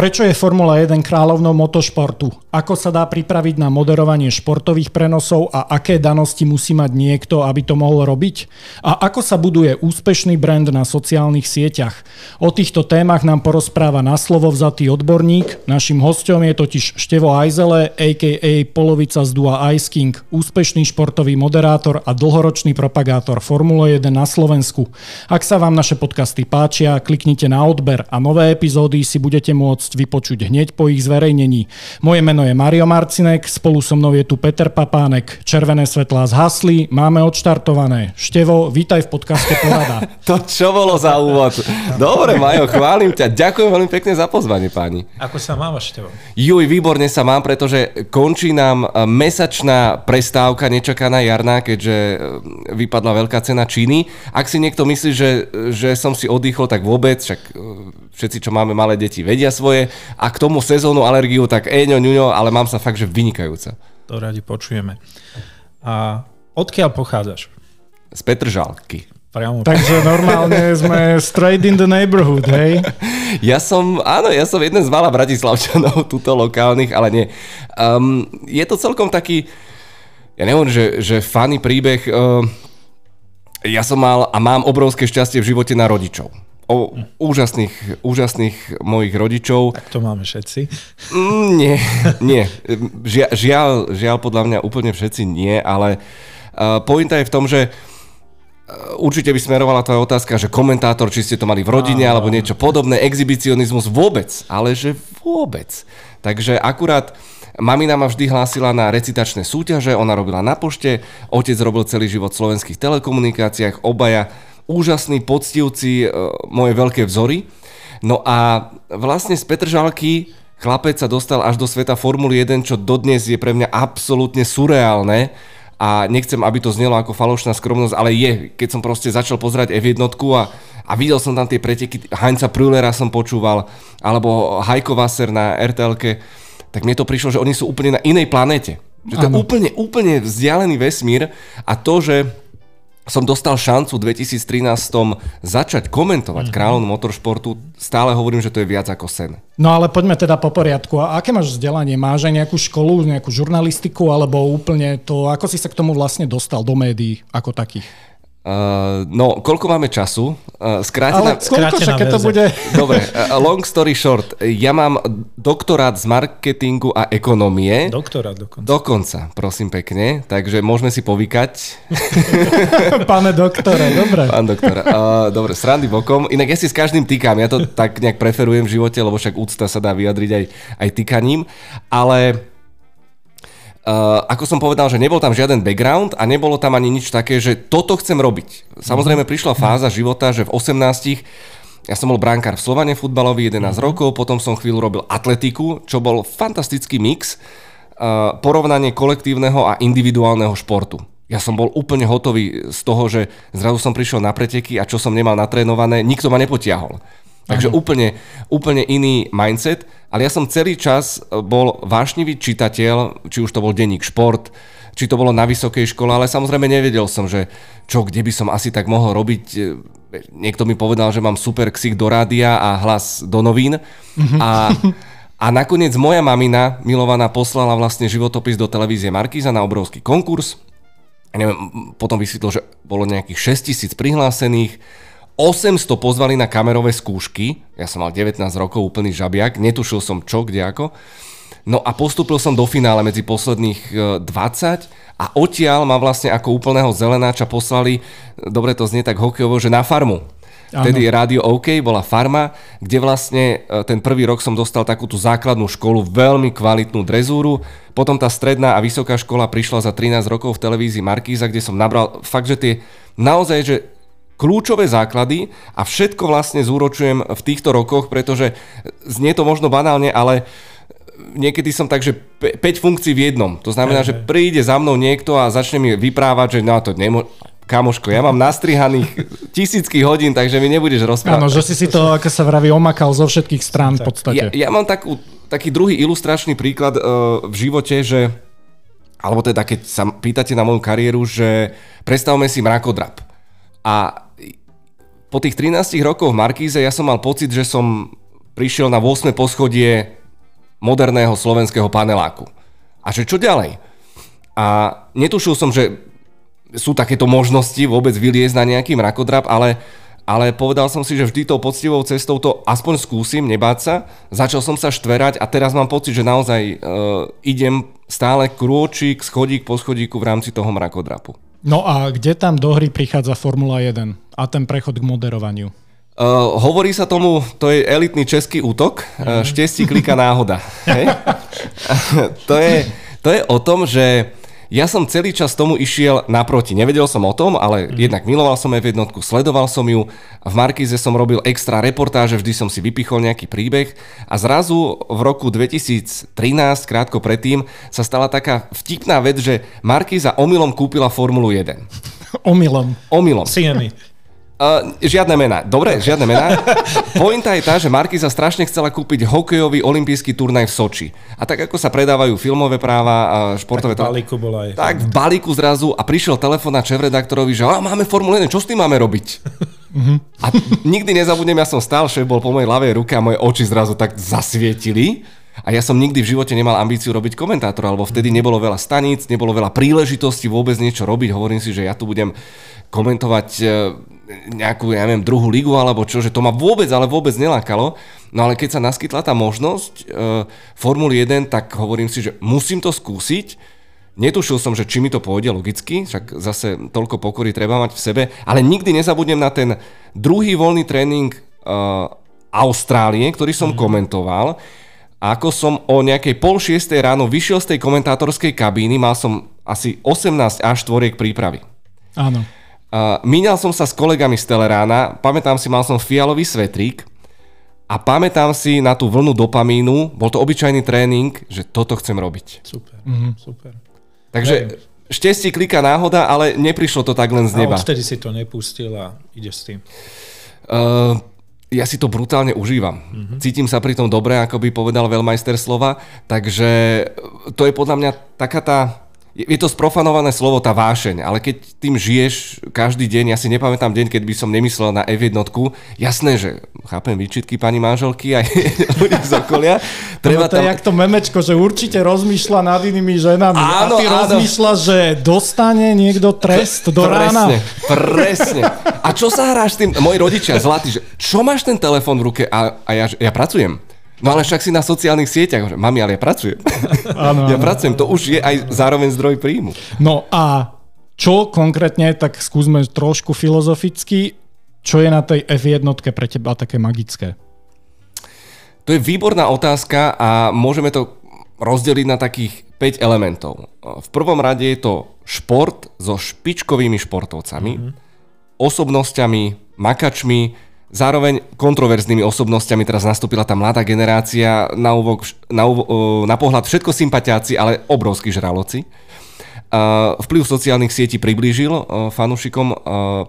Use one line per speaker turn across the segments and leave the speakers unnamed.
Prečo je Formula 1 kráľovnou motošportu? Ako sa dá pripraviť na moderovanie športových prenosov a aké danosti musí mať niekto, aby to mohol robiť? A ako sa buduje úspešný brand na sociálnych sieťach? O týchto témach nám porozpráva na slovo vzatý odborník. Našim hostom je totiž Števo Ajzele, a.k.a. polovica z Dua Ice King, úspešný športový moderátor a dlhoročný propagátor Formule 1 na Slovensku. Ak sa vám naše podcasty páčia, kliknite na odber a nové epizódy si budete môcť vypočuť hneď po ich zverejnení. Moje meno je Mario Marcinek, spolu so mnou je tu Peter Papánek. Červené svetlá zhasli, máme odštartované. Števo, vítaj v podcaste Porada.
to čo bolo za úvod? Dobre, Majo, chválim ťa. Ďakujem veľmi pekne za pozvanie, páni.
Ako sa máš, Števo?
Juj, výborne sa mám, pretože končí nám e, mesačná prestávka, nečakaná jarná, keďže e, vypadla veľká cena Číny. Ak si niekto myslí, že, že som si oddychol, tak vôbec, však e, všetci, čo máme malé deti, vedia svoje a k tomu sezónu alergiu, tak eňo, ňuňo, ale mám sa fakt, že vynikajúce.
To radi počujeme. A odkiaľ pochádzaš?
Z Petržalky.
Priamo. Takže normálne sme straight in the neighborhood, hej?
Ja som, áno, ja som jeden z malá bratislavčanov, tuto lokálnych, ale nie. Um, je to celkom taký, ja neviem, že, že funny príbeh. Uh, ja som mal a mám obrovské šťastie v živote na rodičov o úžasných, úžasných mojich rodičov.
Tak to máme všetci.
Mm, nie, nie. Žia, žiaľ, žiaľ podľa mňa úplne všetci nie, ale uh, pointa je v tom, že uh, určite by smerovala tvoja otázka, že komentátor, či ste to mali v rodine Áno. alebo niečo podobné, exhibicionizmus vôbec, ale že vôbec. Takže akurát Mamina ma vždy hlásila na recitačné súťaže, ona robila na pošte, otec robil celý život v slovenských telekomunikáciách, obaja úžasní poctivci, e, moje veľké vzory. No a vlastne z Petržalky chlapec sa dostal až do sveta Formuly 1, čo dodnes je pre mňa absolútne surreálne a nechcem, aby to znelo ako falošná skromnosť, ale je, keď som proste začal pozerať F1 a, a videl som tam tie preteky, Heinza Prüllera som počúval, alebo Heiko Wasser na rtl tak mne to prišlo, že oni sú úplne na inej planete. Že to je úplne, úplne vzdialený vesmír a to, že som dostal šancu v 2013 začať komentovať mm-hmm. kráľom motoršportu, stále hovorím, že to je viac ako sen.
No ale poďme teda po poriadku. A aké máš vzdelanie? Máš aj nejakú školu, nejakú žurnalistiku, alebo úplne to, ako si sa k tomu vlastne dostal do médií ako takých?
Uh, no, koľko máme času? Uh, skrátená...
Ale koľko, skrátená keď to bude...
Dobre, uh, long story short. Ja mám doktorát z marketingu a ekonomie.
Doktorát dokonca.
Dokonca, prosím pekne. Takže môžeme si povykať.
Pane doktore, dobre.
Pán doktor. Uh, dobre, srandy bokom. Inak ja si s každým týkam. Ja to tak nejak preferujem v živote, lebo však úcta sa dá vyjadriť aj, aj týkaním. Ale Uh, ako som povedal, že nebol tam žiaden background a nebolo tam ani nič také, že toto chcem robiť. Samozrejme prišla fáza života, že v 18 ja som bol bránkár v Slovane futbalový 11 mm-hmm. rokov, potom som chvíľu robil atletiku, čo bol fantastický mix, uh, porovnanie kolektívneho a individuálneho športu. Ja som bol úplne hotový z toho, že zrazu som prišiel na preteky a čo som nemal natrénované, nikto ma nepotiahol. Takže úplne, úplne iný mindset. Ale ja som celý čas e, bol vášnivý čitateľ, či už to bol denník šport, či to bolo na vysokej škole, ale samozrejme nevedel som, že čo, kde by som asi tak mohol robiť. E, niekto mi povedal, že mám super ksik do rádia a hlas do novín. Mm-hmm. A, a nakoniec moja mamina, milovaná, poslala vlastne životopis do televízie Markíza na obrovský konkurs. Neviem, potom vysvetlil, že bolo nejakých 6 tisíc prihlásených 800 pozvali na kamerové skúšky, ja som mal 19 rokov, úplný žabiak, netušil som čo, kde ako. No a postúpil som do finále medzi posledných 20 e, a odtiaľ ma vlastne ako úplného zelenáča poslali, dobre to znie tak hokejovo, že na farmu. Vtedy Rádio OK bola farma, kde vlastne e, ten prvý rok som dostal takú tú základnú školu, veľmi kvalitnú drezúru. Potom tá stredná a vysoká škola prišla za 13 rokov v televízii Markíza, kde som nabral fakt, že tie naozaj, že kľúčové základy a všetko vlastne zúročujem v týchto rokoch, pretože znie to možno banálne, ale niekedy som tak, že 5 funkcií v jednom. To znamená, že príde za mnou niekto a začne mi vyprávať, že no to nemôže kamoško, ja mám nastrihaných tisícky hodín, takže mi nebudeš rozprávať.
Áno, že si si to, ako sa vraví, omakal zo všetkých strán v podstate.
Ja, ja mám takú, taký druhý ilustračný príklad uh, v živote, že alebo teda keď sa pýtate na moju kariéru, že predstavme si mrakodrap. A po tých 13 rokoch v Markíze ja som mal pocit, že som prišiel na 8. poschodie moderného slovenského paneláku. A že čo ďalej? A netušil som, že sú takéto možnosti vôbec vyliezť na nejaký mrakodrap, ale, ale povedal som si, že vždy tou poctivou cestou to aspoň skúsim, nebáť sa. Začal som sa štverať a teraz mám pocit, že naozaj uh, idem stále krôčik, schodík po schodíku v rámci toho mrakodrapu.
No a kde tam do hry prichádza Formula 1 a ten prechod k moderovaniu?
Uh, hovorí sa tomu, to je elitný český útok, uh, štesti klika náhoda. Hej? to, je, to je o tom, že ja som celý čas tomu išiel naproti. Nevedel som o tom, ale mm. jednak miloval som F1, sledoval som ju. V Markize som robil extra reportáže, vždy som si vypichol nejaký príbeh. A zrazu v roku 2013, krátko predtým, sa stala taká vtipná vec, že Markiza omylom kúpila Formulu 1.
Omylom.
Omylom.
Sieny.
Uh, žiadne mená. Dobre, žiadne mená. Pointa je tá, že Markiza strašne chcela kúpiť hokejový olimpijský turnaj v Soči. A tak ako sa predávajú filmové práva a športové...
Tak v balíku bola aj.
Tak v balíku zrazu a prišiel telefon na šéf-redaktorovi, že a, máme Formule 1, čo s tým máme robiť? a nikdy nezabudnem, ja som stál, šéf bol po mojej ľavej ruke a moje oči zrazu tak zasvietili. A ja som nikdy v živote nemal ambíciu robiť komentátora, lebo vtedy nebolo veľa staníc, nebolo veľa príležitostí vôbec niečo robiť. Hovorím si, že ja tu budem komentovať e, nejakú, ja neviem, druhú ligu alebo čo, že to ma vôbec, ale vôbec nelákalo. No ale keď sa naskytla tá možnosť e, Formuly 1, tak hovorím si, že musím to skúsiť. Netušil som, že či mi to pôjde logicky, však zase toľko pokory treba mať v sebe, ale nikdy nezabudnem na ten druhý voľný tréning e, Austrálie, ktorý som mm. komentoval. A ako som o nejakej pol šiestej ráno vyšiel z tej komentátorskej kabíny, mal som asi 18 až tvoriek prípravy.
Áno.
Uh, míňal som sa s kolegami z Telerána, pamätám si, mal som fialový svetrík a pamätám si na tú vlnu dopamínu, bol to obyčajný tréning, že toto chcem robiť.
Super, mm-hmm. super.
Takže štestí klika náhoda, ale neprišlo to tak len z neba.
A odtedy si to nepustil a ide s tým.
Uh, ja si to brutálne užívam. Mm-hmm. Cítim sa pri tom dobre, ako by povedal veľmajster slova, takže to je podľa mňa taká tá je to sprofanované slovo, tá vášeň, ale keď tým žiješ každý deň, ja si nepamätám deň, keď by som nemyslel na F1, jasné, že chápem výčitky pani manželky aj ľudí z okolia.
Treba no to tam... je jak to memečko, že určite rozmýšľa nad inými ženami áno, a ty áno. rozmýšľa, že dostane niekto trest do
presne,
rána.
Presne, A čo sa hráš tým? Moji rodičia zlatí, že čo máš ten telefón v ruke a, a ja, ja pracujem. No ale však si na sociálnych sieťach. Mami, ale ja pracujem. Áno, ja pracujem, to už je aj zároveň zdroj príjmu.
No a čo konkrétne, tak skúsme trošku filozoficky, čo je na tej F1 pre teba také magické?
To je výborná otázka a môžeme to rozdeliť na takých 5 elementov. V prvom rade je to šport so špičkovými športovcami, mm-hmm. osobnosťami, makačmi, Zároveň kontroverznými osobnostiami teraz nastúpila tá mladá generácia, na, uvok, na, na pohľad všetko sympatiáci, ale obrovskí žraloci. Vplyv sociálnych sietí priblížil fanúšikom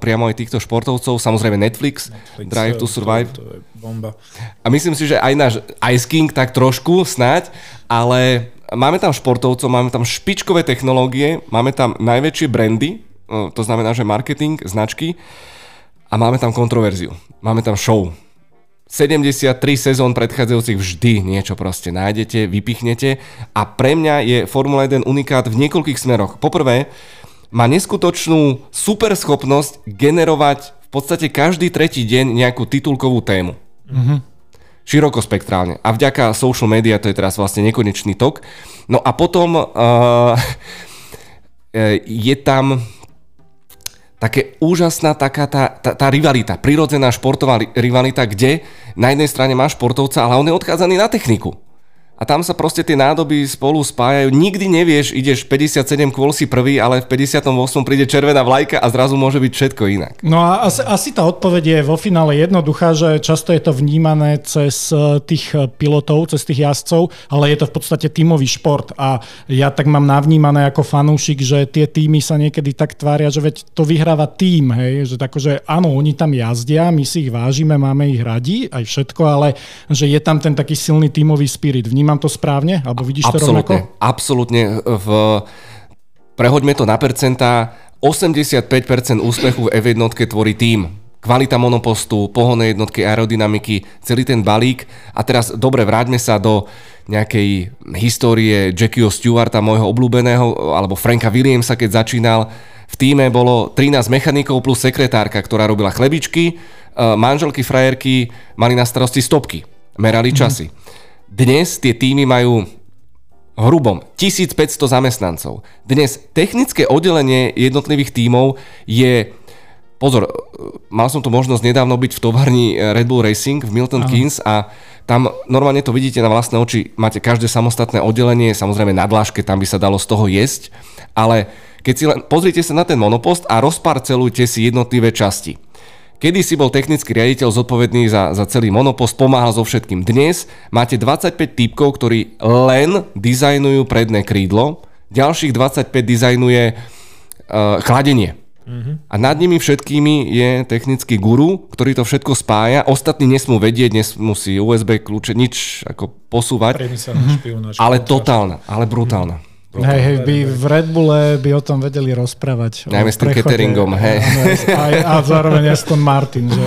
priamo aj týchto športovcov. Samozrejme Netflix, Netflix Drive to Survive.
To, to je bomba.
A myslím si, že aj náš Ice King tak trošku snáď, ale máme tam športovcov, máme tam špičkové technológie, máme tam najväčšie brandy, to znamená, že marketing, značky a máme tam kontroverziu. Máme tam show. 73 sezón predchádzajúcich vždy niečo proste nájdete, vypichnete a pre mňa je Formula 1 unikát v niekoľkých smeroch. Poprvé, má neskutočnú super schopnosť generovať v podstate každý tretí deň nejakú titulkovú tému. Mm-hmm. Širokospektrálne. A vďaka social media to je teraz vlastne nekonečný tok. No a potom uh, je tam také úžasná taká tá, tá, tá rivalita, prirodzená športová rivalita, kde na jednej strane máš športovca, ale on je odchádzaný na techniku a tam sa proste tie nádoby spolu spájajú. Nikdy nevieš, ideš 57 kvôl si prvý, ale v 58 príde červená vlajka a zrazu môže byť všetko inak.
No a asi, asi tá odpoveď je vo finále jednoduchá, že často je to vnímané cez e, tých e, pilotov, cez tých jazdcov, ale je to v podstate tímový šport a ja tak mám navnímané ako fanúšik, že tie týmy sa niekedy tak tvária, že veď to vyhráva tým, hej, že tako, že áno, oni tam jazdia, my si ich vážime, máme ich radi, aj všetko, ale že je tam ten taký silný tímový spirit. Vníma vnímam to správne? Alebo vidíš
absolutne,
to rovnako?
Absolútne. V, prehoďme to na percentá. 85% úspechu v F1 tvorí tým. kvalita monopostu, pohonné jednotky, aerodynamiky, celý ten balík. A teraz dobre, vráťme sa do nejakej histórie Jackieho Stewarta, môjho obľúbeného, alebo Franka Williamsa, keď začínal. V týme bolo 13 mechanikov plus sekretárka, ktorá robila chlebičky, e, manželky, frajerky mali na starosti stopky, merali časy. Mm-hmm. Dnes tie týmy majú hrubom 1500 zamestnancov. Dnes technické oddelenie jednotlivých tímov je Pozor, mal som tu možnosť nedávno byť v továrni Red Bull Racing v Milton Aha. Keynes a tam normálne to vidíte na vlastné oči, máte každé samostatné oddelenie, samozrejme na dláške, tam by sa dalo z toho jesť, ale keď si len pozrite sa na ten monopost a rozparcelujte si jednotlivé časti. Kedy si bol technický riaditeľ zodpovedný za, za celý monopost, pomáhal so všetkým. Dnes máte 25 typkov, ktorí len dizajnujú predné krídlo, ďalších 25 dizajnuje uh, chladenie. Uh-huh. A nad nimi všetkými je technický guru, ktorý to všetko spája. Ostatní nesmú vedieť, nesmú si USB kľúče, nič ako posúvať. Uh-huh. Ale totálna, ale brutálna. Uh-huh.
Hej, hej, by v Red Bulle by o tom vedeli rozprávať.
Najmä s tým cateringom, hej.
Aj, a zároveň Aston Martin, že...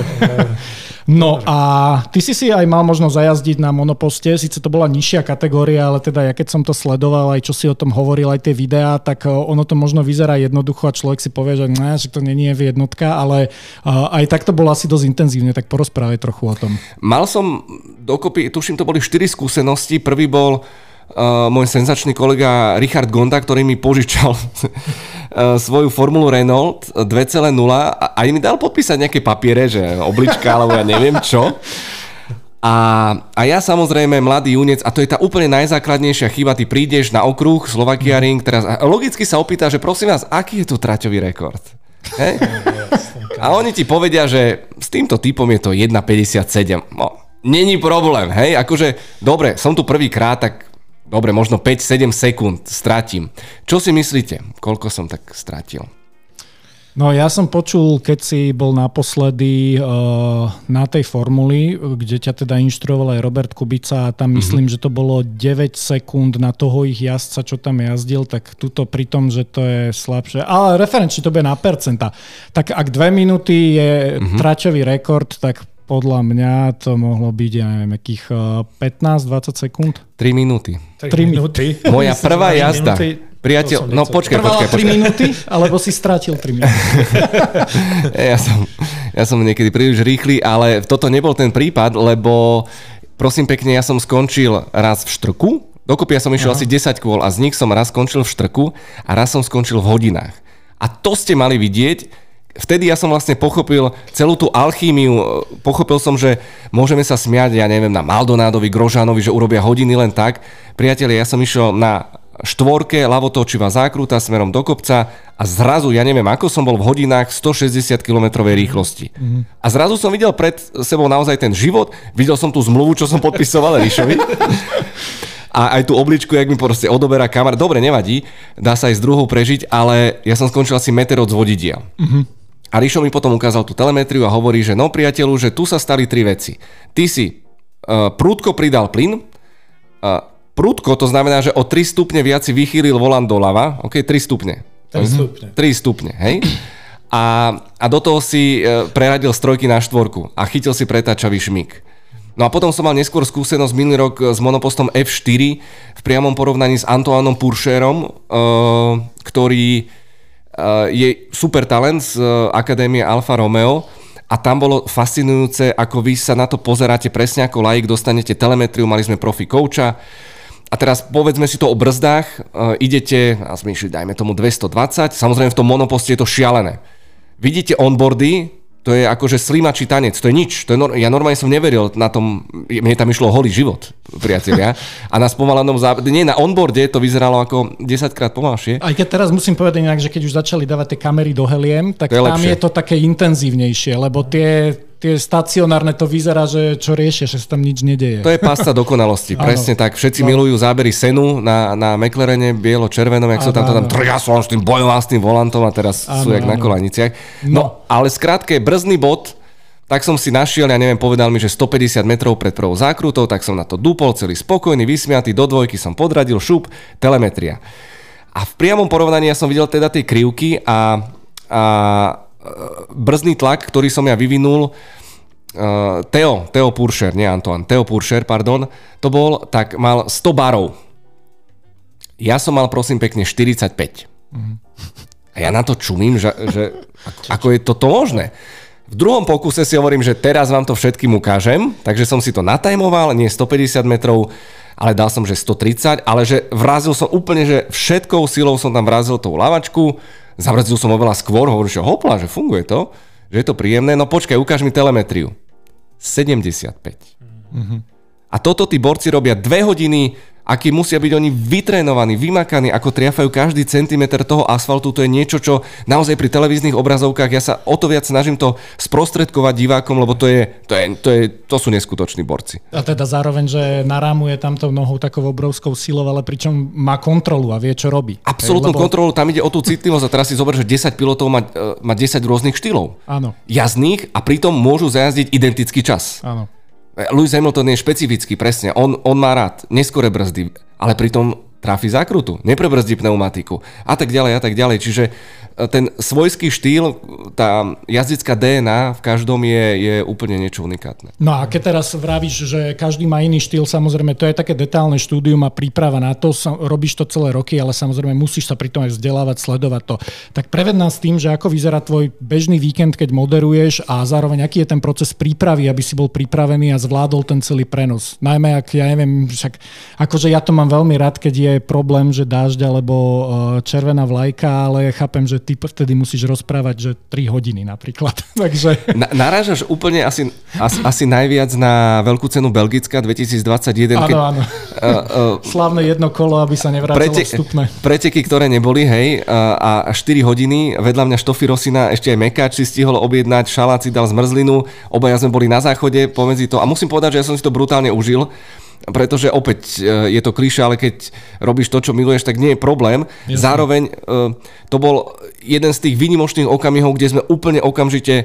No a ty si si aj mal možnosť zajazdiť na monoposte, síce to bola nižšia kategória, ale teda ja keď som to sledoval, aj čo si o tom hovoril, aj tie videá, tak ono to možno vyzerá jednoducho a človek si povie, že, ne, že to není je jednotka, ale aj tak to bolo asi dosť intenzívne, tak porozprávaj trochu o tom.
Mal som dokopy, tuším, to boli 4 skúsenosti. Prvý bol uh, môj senzačný kolega Richard Gonda, ktorý mi požičal uh, svoju formulu Renault 2.0 a aj mi dal podpísať nejaké papiere, že oblička alebo ja neviem čo. A, a ja samozrejme, mladý junec, a to je tá úplne najzákladnejšia chyba, ty prídeš na okruh Slovakia Ring, teraz logicky sa opýta, že prosím vás, aký je tu traťový rekord? Hej? A oni ti povedia, že s týmto typom je to 1,57. No, není problém, hej? Akože, dobre, som tu prvýkrát, tak dobre, možno 5-7 sekúnd stratím. Čo si myslíte? Koľko som tak stratil?
No ja som počul, keď si bol naposledy uh, na tej formuli, kde ťa teda inštruoval aj Robert Kubica a tam mm-hmm. myslím, že to bolo 9 sekúnd na toho ich jazdca, čo tam jazdil, tak tuto pri tom, že to je slabšie. Ale referenčne to bude na percenta. Tak ak 2 minúty je mm-hmm. traťový rekord, tak podľa mňa to mohlo byť, ja neviem, akých 15-20 sekúnd.
3 minúty.
3 minúty.
Moja prvá jazda. Priateľ, no počkaj, počkaj,
počkaj. 3 minúty, alebo si stratil 3 minúty?
ja, som, ja som niekedy príliš rýchly, ale toto nebol ten prípad, lebo prosím pekne, ja som skončil raz v štrku, dokopy ja som išiel Aha. asi 10 kôl a z nich som raz skončil v štrku a raz som skončil v hodinách. A to ste mali vidieť, vtedy ja som vlastne pochopil celú tú alchímiu, pochopil som, že môžeme sa smiať, ja neviem, na Maldonádovi, Grožánovi, že urobia hodiny len tak. Priatelia, ja som išiel na štvorke, lavotočivá zákruta smerom do kopca a zrazu, ja neviem ako som bol v hodinách 160 km rýchlosti. Mm-hmm. A zrazu som videl pred sebou naozaj ten život, videl som tú zmluvu, čo som podpisoval Ríšovi. a aj tú obličku, jak mi proste odoberá kamera. Dobre, nevadí, dá sa aj s druhou prežiť, ale ja som skončil asi meter od zvodidia. Mm-hmm. A Rišo mi potom ukázal tú telemetriu a hovorí, že no priateľu, že tu sa stali tri veci. Ty si uh, prúdko pridal plyn, uh, prúdko to znamená, že o 3 stupne viac si vychýlil volant doľava, ok, 3 stupne.
3 stupne.
3 stupne, hej? A, a do toho si uh, preradil strojky na štvorku a chytil si pretáčavý šmik. No a potom som mal neskôr skúsenosť minulý rok s monopostom F4 v priamom porovnaní s Antoánom Puršerom, uh, ktorý je super talent z eh, Akadémie Alfa Romeo. A tam bolo fascinujúce, ako vy sa na to pozeráte presne ako laik, dostanete telemetriu, mali sme profi kouča, a teraz povedzme si to o brzdách, uh, idete, a sme dajme tomu 220, samozrejme v tom monoposte je to šialené. Vidíte onboardy, to je akože slimačí tanec, to je nič. To je, ja normálne som neveril na tom, mne tam išlo holý život, priatelia. A na spomalenom zábede, nie, na onboarde to vyzeralo ako 10 krát pomalšie.
Aj keď teraz musím povedať inak, že keď už začali dávať tie kamery do heliem, tak je tam lepšie. je to také intenzívnejšie, lebo tie tie stacionárne to vyzerá, že čo riešia, že sa tam nič nedeje.
To je pasta dokonalosti, presne tak. Všetci no. milujú zábery Senu na, na McLarene bielo-červenom, jak sa tam to tam trgasol s tým bojoval s tým volantom a teraz áno, sú jak áno. na kolaniciach. No, no ale skrátke, brzdný bod, tak som si našiel, ja neviem, povedal mi, že 150 metrov pred prvou zákrutou, tak som na to dúpol, celý spokojný, vysmiatý, do dvojky som podradil, šup, telemetria. A v priamom porovnaní ja som videl teda tie krivky a, a brzdný tlak, ktorý som ja vyvinul, uh, Theo, Theo Puršer, nie Antoine, Theo Puršer, pardon, to bol, tak mal 100 barov. Ja som mal prosím pekne 45. Mm. A ja na to čumím, že, že ako, ako je toto možné. V druhom pokuse si hovorím, že teraz vám to všetkým ukážem, takže som si to natajmoval, nie 150 metrov, ale dal som, že 130, ale že vrazil som úplne, že všetkou silou som tam vrazil tú lavačku, zabrzdil som oveľa skôr, hovorím, že hopla, že funguje to, že je to príjemné, no počkaj, ukáž mi telemetriu. 75. Mm-hmm. A toto tí borci robia dve hodiny akí musia byť oni vytrénovaní, vymakaní, ako triafajú každý centimetr toho asfaltu, to je niečo, čo naozaj pri televíznych obrazovkách, ja sa o to viac snažím to sprostredkovať divákom, lebo to, je, to, je, to, je, to sú neskutoční borci.
A teda zároveň, že narámuje tamto nohou takou obrovskou silou, ale pričom má kontrolu a vie, čo robí.
Absolutnú lebo... kontrolu, tam ide o tú citlivosť a teraz si zober, že 10 pilotov má, e, má 10 rôznych štýlov.
Áno.
Jazdných a pritom môžu zajazdiť identický čas.
Áno.
Lewis Hamilton je špecifický, presne. On, on má rád neskore brzdy, ale pritom trafi zákrutu, neprebrzdí pneumatiku a tak ďalej a tak ďalej. Čiže ten svojský štýl, tá jazdická DNA v každom je, je úplne niečo unikátne.
No a keď teraz vravíš, že každý má iný štýl, samozrejme to je také detálne štúdium a príprava na to, robíš to celé roky, ale samozrejme musíš sa pri tom aj vzdelávať, sledovať to. Tak preved nás tým, že ako vyzerá tvoj bežný víkend, keď moderuješ a zároveň aký je ten proces prípravy, aby si bol pripravený a zvládol ten celý prenos. Najmä ak, ja neviem, však akože ja to mám veľmi rád, keď je problém, že dážď alebo e, červená vlajka, ale chápem, že ty vtedy musíš rozprávať, že 3 hodiny napríklad. Takže...
Na, narážaš úplne asi, asi, asi najviac na veľkú cenu Belgická 2021.
Áno, keď, áno. Uh, uh, Slavné jedno kolo, aby sa nevrátilo prete, vstupné.
Preteky, ktoré neboli, hej, uh, a 4 hodiny, vedľa mňa Štofi Rosina, ešte aj Mekáč si stihol objednať, Šaláci dal zmrzlinu, obaja sme boli na záchode pomedzi to a musím povedať, že ja som si to brutálne užil pretože opäť e, je to klišé, ale keď robíš to, čo miluješ, tak nie je problém. Jasne. Zároveň e, to bol jeden z tých výnimočných okamihov, kde sme úplne okamžite e,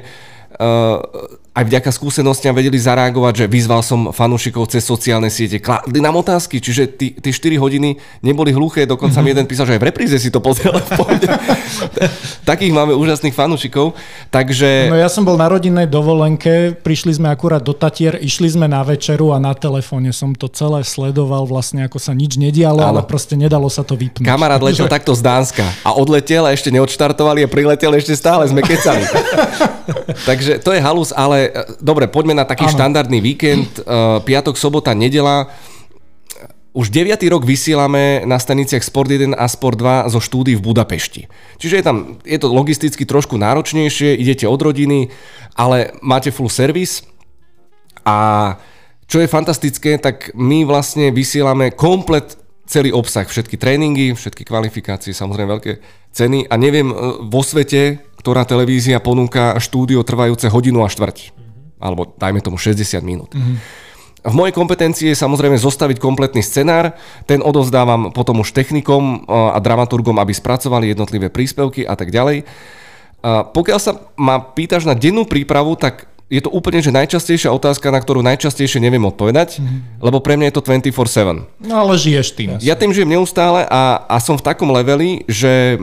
aj vďaka skúsenostiam vedeli zareagovať, že vyzval som fanúšikov cez sociálne siete, kladli nám otázky, čiže tie 4 hodiny neboli hluché, dokonca mm-hmm. mi jeden písal, že aj v repríze si to pozrel. Takých máme úžasných fanúšikov, takže...
No ja som bol na rodinnej dovolenke, prišli sme akurát do Tatier, išli sme na večeru a na telefóne som to celé sledoval, vlastne ako sa nič nedialo, ale proste nedalo sa to vypnúť.
Kamarát letel že... takto z Dánska a odletel a ešte neodštartovali a priletel ešte stále, sme kecali. takže to je halus, ale e, dobre, poďme na taký ano. štandardný víkend, uh, piatok, sobota, nedela. Už 9. rok vysielame na staniciach Sport 1 a Sport 2 zo štúdy v Budapešti. Čiže je tam, je to logisticky trošku náročnejšie, idete od rodiny, ale máte full service a čo je fantastické, tak my vlastne vysielame komplet celý obsah, všetky tréningy, všetky kvalifikácie, samozrejme veľké ceny a neviem e, vo svete, ktorá televízia ponúka štúdio trvajúce hodinu a štvrť. Mm-hmm. Alebo dajme tomu 60 minút. Mm-hmm. V mojej kompetencii je samozrejme zostaviť kompletný scenár, ten odovzdávam potom už technikom e, a dramaturgom, aby spracovali jednotlivé príspevky a tak ďalej. A pokiaľ sa ma pýtaš na dennú prípravu, tak je to úplne že najčastejšia otázka, na ktorú najčastejšie neviem odpovedať, mm-hmm. lebo pre mňa je to 24-7.
No ale žiješ tým.
Ja tým žijem neustále a, a som v takom leveli, že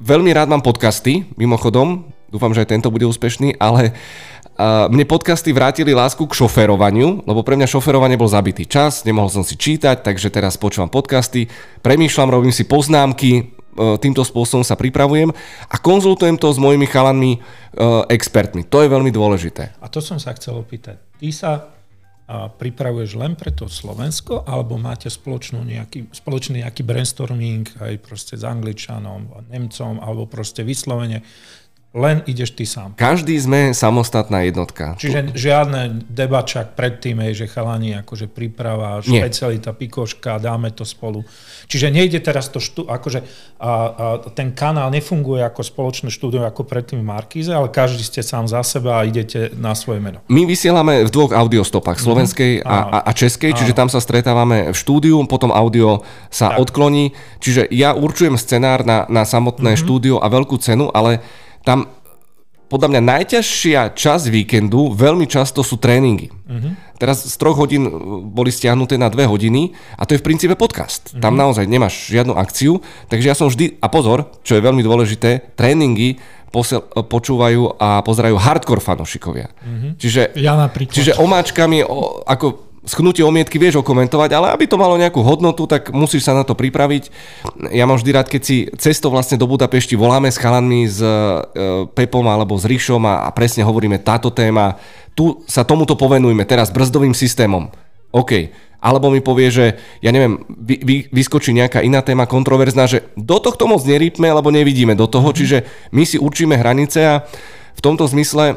veľmi rád mám podcasty, mimochodom, dúfam, že aj tento bude úspešný, ale uh, mne podcasty vrátili lásku k šoferovaniu, lebo pre mňa šoferovanie bol zabitý čas, nemohol som si čítať, takže teraz počúvam podcasty, premýšľam, robím si poznámky, E, týmto spôsobom sa pripravujem a konzultujem to s mojimi chalanmi, e, expertmi. To je veľmi dôležité.
A to som sa chcel opýtať. Ty sa a pripravuješ len pre to Slovensko, alebo máte spoločnú nejaký, spoločný nejaký brainstorming aj proste s Angličanom, Nemcom, alebo proste vyslovene len ideš ty sám.
Každý sme samostatná jednotka.
Čiže žiadne debačak predtým, že chalani akože príprava, špecialita, pikoška, dáme to spolu. Čiže nejde teraz to štú, akože a, a ten kanál nefunguje ako spoločné štúdio ako predtým v Markíze, ale každý ste sám za seba a idete na svoje meno.
My vysielame v dvoch audiostopách, mhm. slovenskej mm-hmm. a, a českej, čiže tam sa stretávame v štúdiu, potom audio sa tak. odkloní. Čiže ja určujem scenár na, na samotné mm-hmm. štúdio a veľkú cenu, ale tam podľa mňa najťažšia časť víkendu veľmi často sú tréningy. Uh-huh. Teraz z troch hodín uh, boli stiahnuté na dve hodiny a to je v princípe podcast. Uh-huh. Tam naozaj nemáš žiadnu akciu, takže ja som vždy, a pozor, čo je veľmi dôležité, tréningy posel, počúvajú a pozerajú hardcore fanošikovia. Mm-hmm. Čiže,
ja napríklad.
Čiže omáčkami, o, ako schnutie omietky vieš okomentovať, ale aby to malo nejakú hodnotu, tak musíš sa na to pripraviť. Ja mám vždy rád, keď si cesto vlastne do Budapešti voláme s chalanmi, s e, Pepom alebo s Rišom a, presne hovoríme táto téma. Tu sa tomuto povenujme, teraz brzdovým systémom. OK. Alebo mi povie, že ja neviem, vy, vy, vyskočí nejaká iná téma kontroverzná, že do tohto moc nerýpme, alebo nevidíme do toho, čiže my si určíme hranice a v tomto zmysle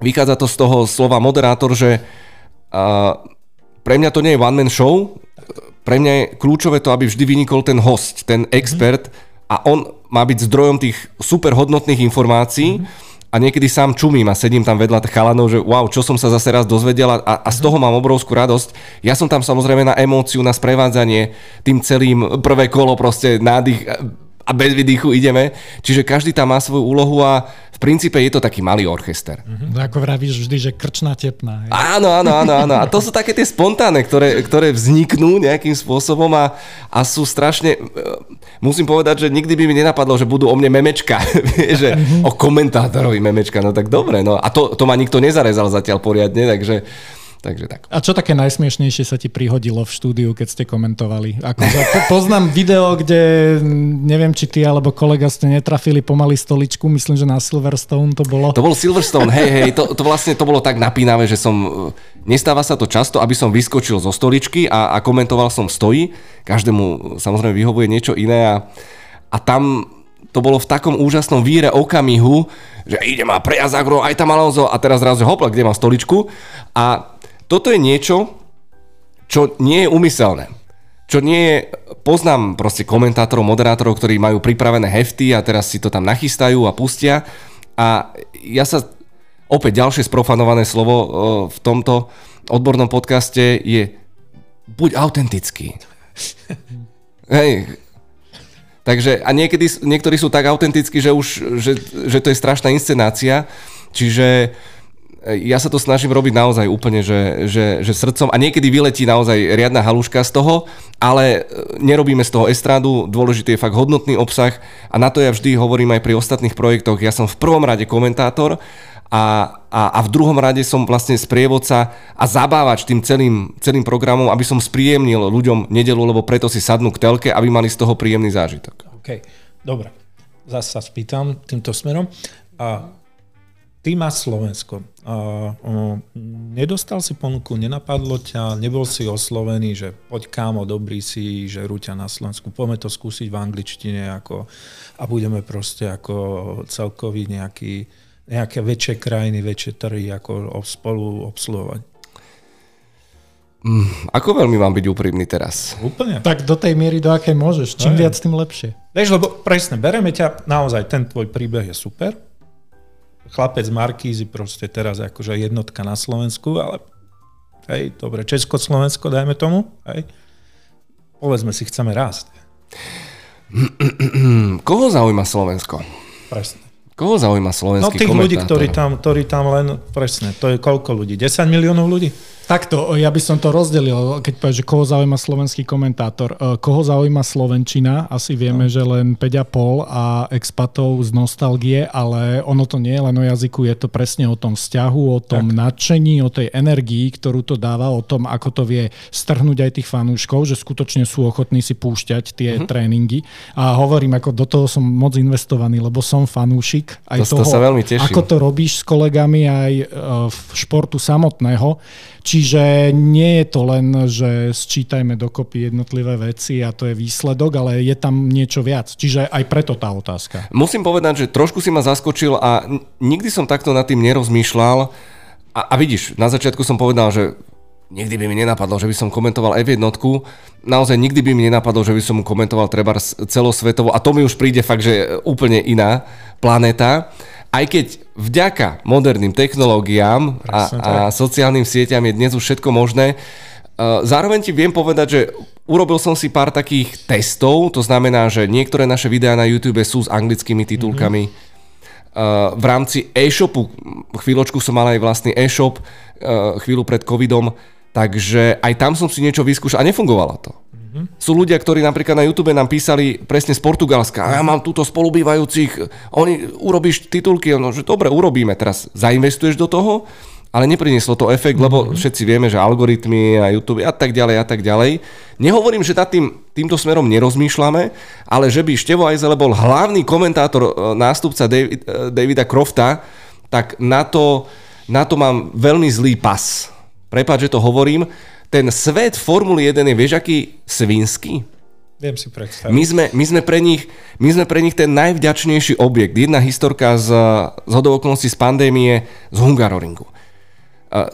vychádza to z toho slova moderátor, že uh, pre mňa to nie je one-man show, pre mňa je kľúčové to, aby vždy vynikol ten host, ten expert mm-hmm. a on má byť zdrojom tých super hodnotných informácií mm-hmm. a niekedy sám čumím a sedím tam vedľa chalanov, že wow, čo som sa zase raz dozvedel a, a z toho mám obrovskú radosť. Ja som tam samozrejme na emóciu, na sprevádzanie tým celým prvé kolo, proste nádych, a bez výdychu ideme. Čiže každý tam má svoju úlohu a v princípe je to taký malý orchester.
Mm-hmm. Ako vravíš vždy, že krčná tepná.
Hej. Áno, áno, áno, áno. A to sú také tie spontánne, ktoré, ktoré vzniknú nejakým spôsobom a, a sú strašne... E, musím povedať, že nikdy by mi nenapadlo, že budú o mne memečka. že mm-hmm. o komentátorovi memečka. No tak dobre. No. A to, to ma nikto nezarezal zatiaľ poriadne, takže Takže tak.
A čo také najsmiešnejšie sa ti prihodilo v štúdiu, keď ste komentovali? Ako, poznám video, kde neviem, či ty alebo kolega ste netrafili pomaly stoličku, myslím, že na Silverstone to bolo.
To bol Silverstone, hej, hej, to, to vlastne to bolo tak napínavé, že som, nestáva sa to často, aby som vyskočil zo stoličky a, a komentoval som stojí. Každému samozrejme vyhovuje niečo iné a, a tam to bolo v takom úžasnom víre okamihu, že ide ma prejazd aj tam Alonso a teraz zrazu hopla, kde mám stoličku a toto je niečo, čo nie je umyselné. Čo nie je, poznám proste komentátorov, moderátorov, ktorí majú pripravené hefty a teraz si to tam nachystajú a pustia. A ja sa, opäť ďalšie sprofanované slovo v tomto odbornom podcaste je buď autentický. Hej. Takže a niekedy, niektorí sú tak autentickí, že už, že, že to je strašná inscenácia. Čiže ja sa to snažím robiť naozaj úplne, že, že, že srdcom a niekedy vyletí naozaj riadna haluška z toho, ale e, nerobíme z toho estrádu, dôležitý je fakt hodnotný obsah a na to ja vždy hovorím aj pri ostatných projektoch, ja som v prvom rade komentátor a, a, a v druhom rade som vlastne sprievodca a zabávač tým celým, celým programom, aby som spríjemnil ľuďom nedelu, lebo preto si sadnú k telke, aby mali z toho príjemný zážitok.
OK, dobre. Zase sa spýtam týmto smerom. A Ty máš Slovensko. Uh, uh, nedostal si ponuku, nenapadlo ťa, nebol si oslovený, že poď kámo, dobrý si, že rúťa na Slovensku, poďme to skúsiť v angličtine ako, a budeme proste ako celkový nejaký, nejaké väčšie krajiny, väčšie trhy ako spolu obsluhovať.
Mm, ako veľmi mám byť úprimný teraz?
Úplne.
Tak do tej miery, do akej môžeš. Čím Aj. viac, tým lepšie.
Vieš, lebo presne, bereme ťa, naozaj ten tvoj príbeh je super, chlapec Markízy proste teraz akože jednotka na Slovensku, ale hej, dobre, Československo, dajme tomu, hej. Povedzme si, chceme rásť.
Koho zaujíma Slovensko?
Presne.
Koho zaujíma slovenský
No tých ľudí, ktorí tam, ktorí tam len, presne, to je koľko ľudí? 10 miliónov ľudí?
Takto, ja by som to rozdelil, keď povieš, že koho zaujíma slovenský komentátor. E, koho zaujíma Slovenčina? Asi vieme, no. že len 5,5 a expatov z nostalgie, ale ono to nie je len o jazyku, je to presne o tom vzťahu, o tom tak. nadšení, o tej energii, ktorú to dáva, o tom, ako to vie strhnúť aj tých fanúškov, že skutočne sú ochotní si púšťať tie uh-huh. tréningy. A hovorím, ako do toho som moc investovaný, lebo som fanúšik. Aj
to, toho, to sa veľmi teším.
Ako to robíš s kolegami aj e, v športu samotného. Čiže nie je to len, že sčítajme dokopy jednotlivé veci a to je výsledok, ale je tam niečo viac. Čiže aj preto tá otázka.
Musím povedať, že trošku si ma zaskočil a nikdy som takto nad tým nerozmýšľal. A, a vidíš, na začiatku som povedal, že nikdy by mi nenapadlo, že by som komentoval F1. Naozaj nikdy by mi nenapadlo, že by som komentoval treba celosvetovo. A to mi už príde fakt, že úplne iná planéta aj keď vďaka moderným technológiám a, a sociálnym sieťam je dnes už všetko možné, uh, zároveň ti viem povedať, že urobil som si pár takých testov, to znamená, že niektoré naše videá na YouTube sú s anglickými titulkami. Mm-hmm. Uh, v rámci e-shopu, chvíľočku som mal aj vlastný e-shop, uh, chvíľu pred covidom, takže aj tam som si niečo vyskúšal a nefungovalo to. Mm-hmm. Sú ľudia, ktorí napríklad na YouTube nám písali presne z Portugalska, a ja mám túto spolubývajúcich, oni urobíš titulky, no, že dobre, urobíme, teraz zainvestuješ do toho, ale neprinieslo to efekt, mm-hmm. lebo mhm. všetci vieme, že algoritmy a YouTube a tak ďalej a tak ďalej. Nehovorím, že nad tým, týmto smerom nerozmýšľame, ale že by Števo Ajzele bol hlavný komentátor e, nástupca David, e, Davida Crofta, tak na to, na to mám veľmi zlý pas. Prepáč, že to hovorím. Ten svet Formuly 1 je, vieš, aký svinský?
Viem si predstaviť.
My sme, my, sme pre nich, my sme pre nich ten najvďačnejší objekt. Jedna historka z, z hodovokolností z pandémie z Hungaroringu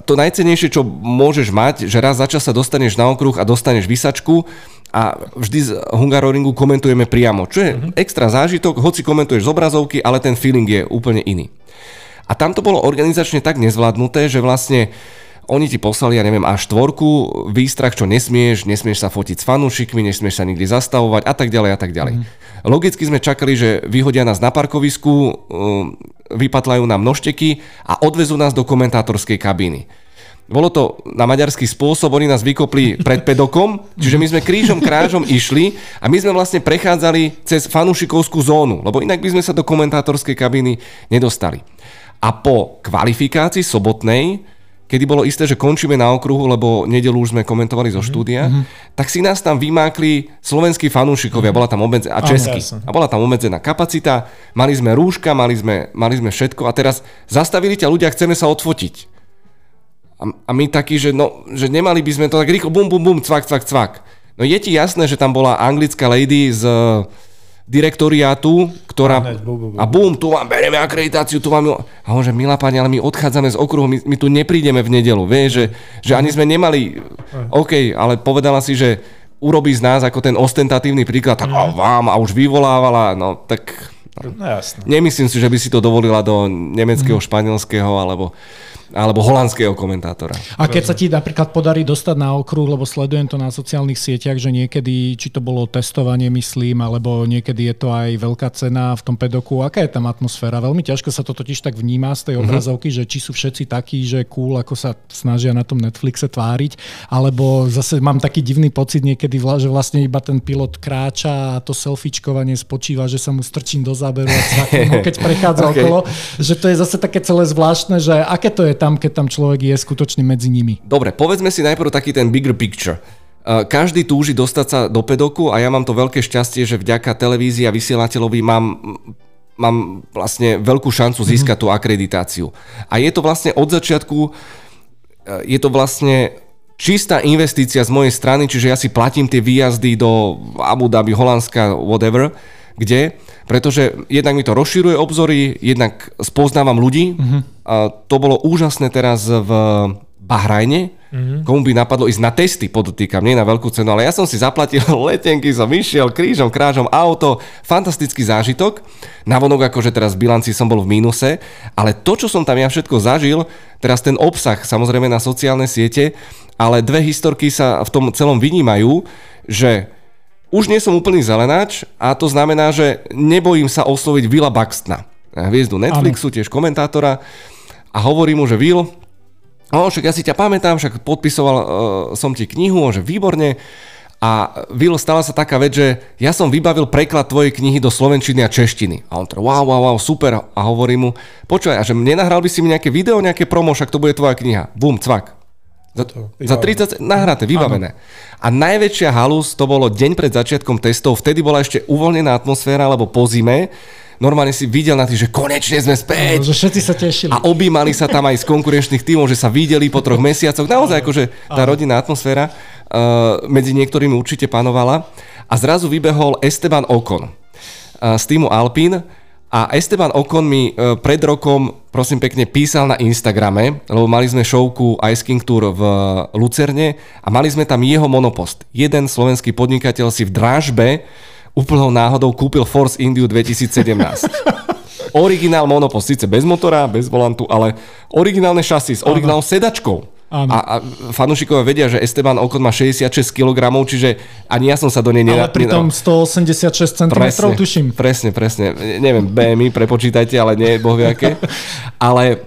to najcenejšie, čo môžeš mať, že raz za čas sa dostaneš na okruh a dostaneš vysačku a vždy z Hungaroringu komentujeme priamo, čo je uh-huh. extra zážitok, hoci komentuješ z obrazovky, ale ten feeling je úplne iný. A tam to bolo organizačne tak nezvládnuté, že vlastne oni ti poslali, ja neviem, až štvorku, výstrach, čo nesmieš, nesmieš sa fotiť s fanúšikmi, nesmieš sa nikdy zastavovať a tak ďalej a tak ďalej. Mm. Logicky sme čakali, že vyhodia nás na parkovisku, um, vypatlajú nám nožteky a odvezú nás do komentátorskej kabíny. Bolo to na maďarský spôsob, oni nás vykopli pred pedokom, čiže my sme krížom krážom išli a my sme vlastne prechádzali cez fanúšikovskú zónu, lebo inak by sme sa do komentátorskej kabíny nedostali. A po kvalifikácii sobotnej kedy bolo isté, že končíme na okruhu, lebo nedelu už sme komentovali zo mhm, štúdia, mm-hmm. tak si nás tam vymákli slovenskí fanúšikovia, mm-hmm. bola tam obmedzená, a česky. A bola tam obmedzená kapacita, mali sme rúška, mali sme, mali sme všetko a teraz zastavili ťa ľudia, chceme sa odfotiť. A, a my takí, že, no, že nemali by sme to tak rýchlo, bum, bum, bum, cvak, cvak, cvak. No je ti jasné, že tam bola anglická lady z direktoriátu, ktorá... A bum, tu vám bereme akreditáciu, tu vám... A on že, milá pani, ale my odchádzame z okruhu, my, my tu neprídeme v nedelu, vieš, že, že ani sme nemali... OK, ale povedala si, že urobí z nás ako ten ostentatívny príklad, tak a vám a už vyvolávala, no tak... No, jasne. Nemyslím si, že by si to dovolila do nemeckého, mm. španielského alebo alebo holandského komentátora.
A keď sa ti napríklad podarí dostať na okruh, lebo sledujem to na sociálnych sieťach, že niekedy, či to bolo testovanie, myslím, alebo niekedy je to aj veľká cena v tom pedoku, aká je tam atmosféra? Veľmi ťažko sa to totiž tak vníma z tej mhm. obrazovky, mm-hmm. že či sú všetci takí, že cool, ako sa snažia na tom Netflixe tváriť, alebo zase mám taký divný pocit niekedy, že vlastne iba ten pilot kráča a to selfiečkovanie spočíva, že sa mu strčím do záberu a keď prechádza okay. okolo, že to je zase také celé zvláštne, že aké to je tam, keď tam človek je skutočne medzi nimi.
Dobre, povedzme si najprv taký ten bigger picture. Každý túži dostať sa do pedoku a ja mám to veľké šťastie, že vďaka televízii a vysielateľovi mám mám vlastne veľkú šancu získať mm-hmm. tú akreditáciu. A je to vlastne od začiatku, je to vlastne čistá investícia z mojej strany, čiže ja si platím tie výjazdy do Abu Dhabi, Holandska, whatever, kde pretože jednak mi to rozširuje obzory, jednak spoznávam ľudí. Uh-huh. A to bolo úžasné teraz v Bahrajne, uh-huh. komu by napadlo ísť na testy, podotýkam, nie na veľkú cenu, ale ja som si zaplatil letenky, som išiel krížom, krážom, auto, fantastický zážitok. Navonok akože teraz v bilanci som bol v mínuse, ale to, čo som tam ja všetko zažil, teraz ten obsah, samozrejme na sociálne siete, ale dve historky sa v tom celom vynímajú, že už nie som úplný zelenáč a to znamená, že nebojím sa osloviť Vila Buxtona, hviezdu Netflixu, ano. tiež komentátora a hovorí mu, že Will, no však ja si ťa pamätám, však podpisoval uh, som ti knihu, že výborne, a Will, stala sa taká vec, že ja som vybavil preklad tvojej knihy do slovenčiny a češtiny. A on teda, wow, wow, wow, super. A hovorí mu, počúvaj, a že nenahral by si mi nejaké video, nejaké promo, však to bude tvoja kniha. Bum, cvak. Za, za 30, nahraté, vybavené. Áno. A najväčšia halus to bolo deň pred začiatkom testov, vtedy bola ešte uvoľnená atmosféra, lebo po zime normálne si videl na tých, že konečne sme späť.
No, že všetci sa tešili.
A objímali sa tam aj z konkurenčných tímov, že sa videli po troch mesiacoch. Naozaj akože tá rodinná atmosféra uh, medzi niektorými určite panovala. A zrazu vybehol Esteban Ocon uh, z týmu Alpine a Esteban Okon mi e, pred rokom, prosím pekne, písal na Instagrame, lebo mali sme showku Ice King Tour v Lucerne a mali sme tam jeho monopost. Jeden slovenský podnikateľ si v drážbe úplnou náhodou kúpil Force Indiu 2017. Originál monopost, síce bez motora, bez volantu, ale originálne šasy s originálnou sedačkou. Áno. A, a fanúšikovia vedia, že Esteban Okon má 66 kg, čiže ani ja som sa do nej
nedal. Ale pritom 186 cm presne, tuším.
Presne, presne. Neviem, BMI, prepočítajte, ale nie, boh aké. ale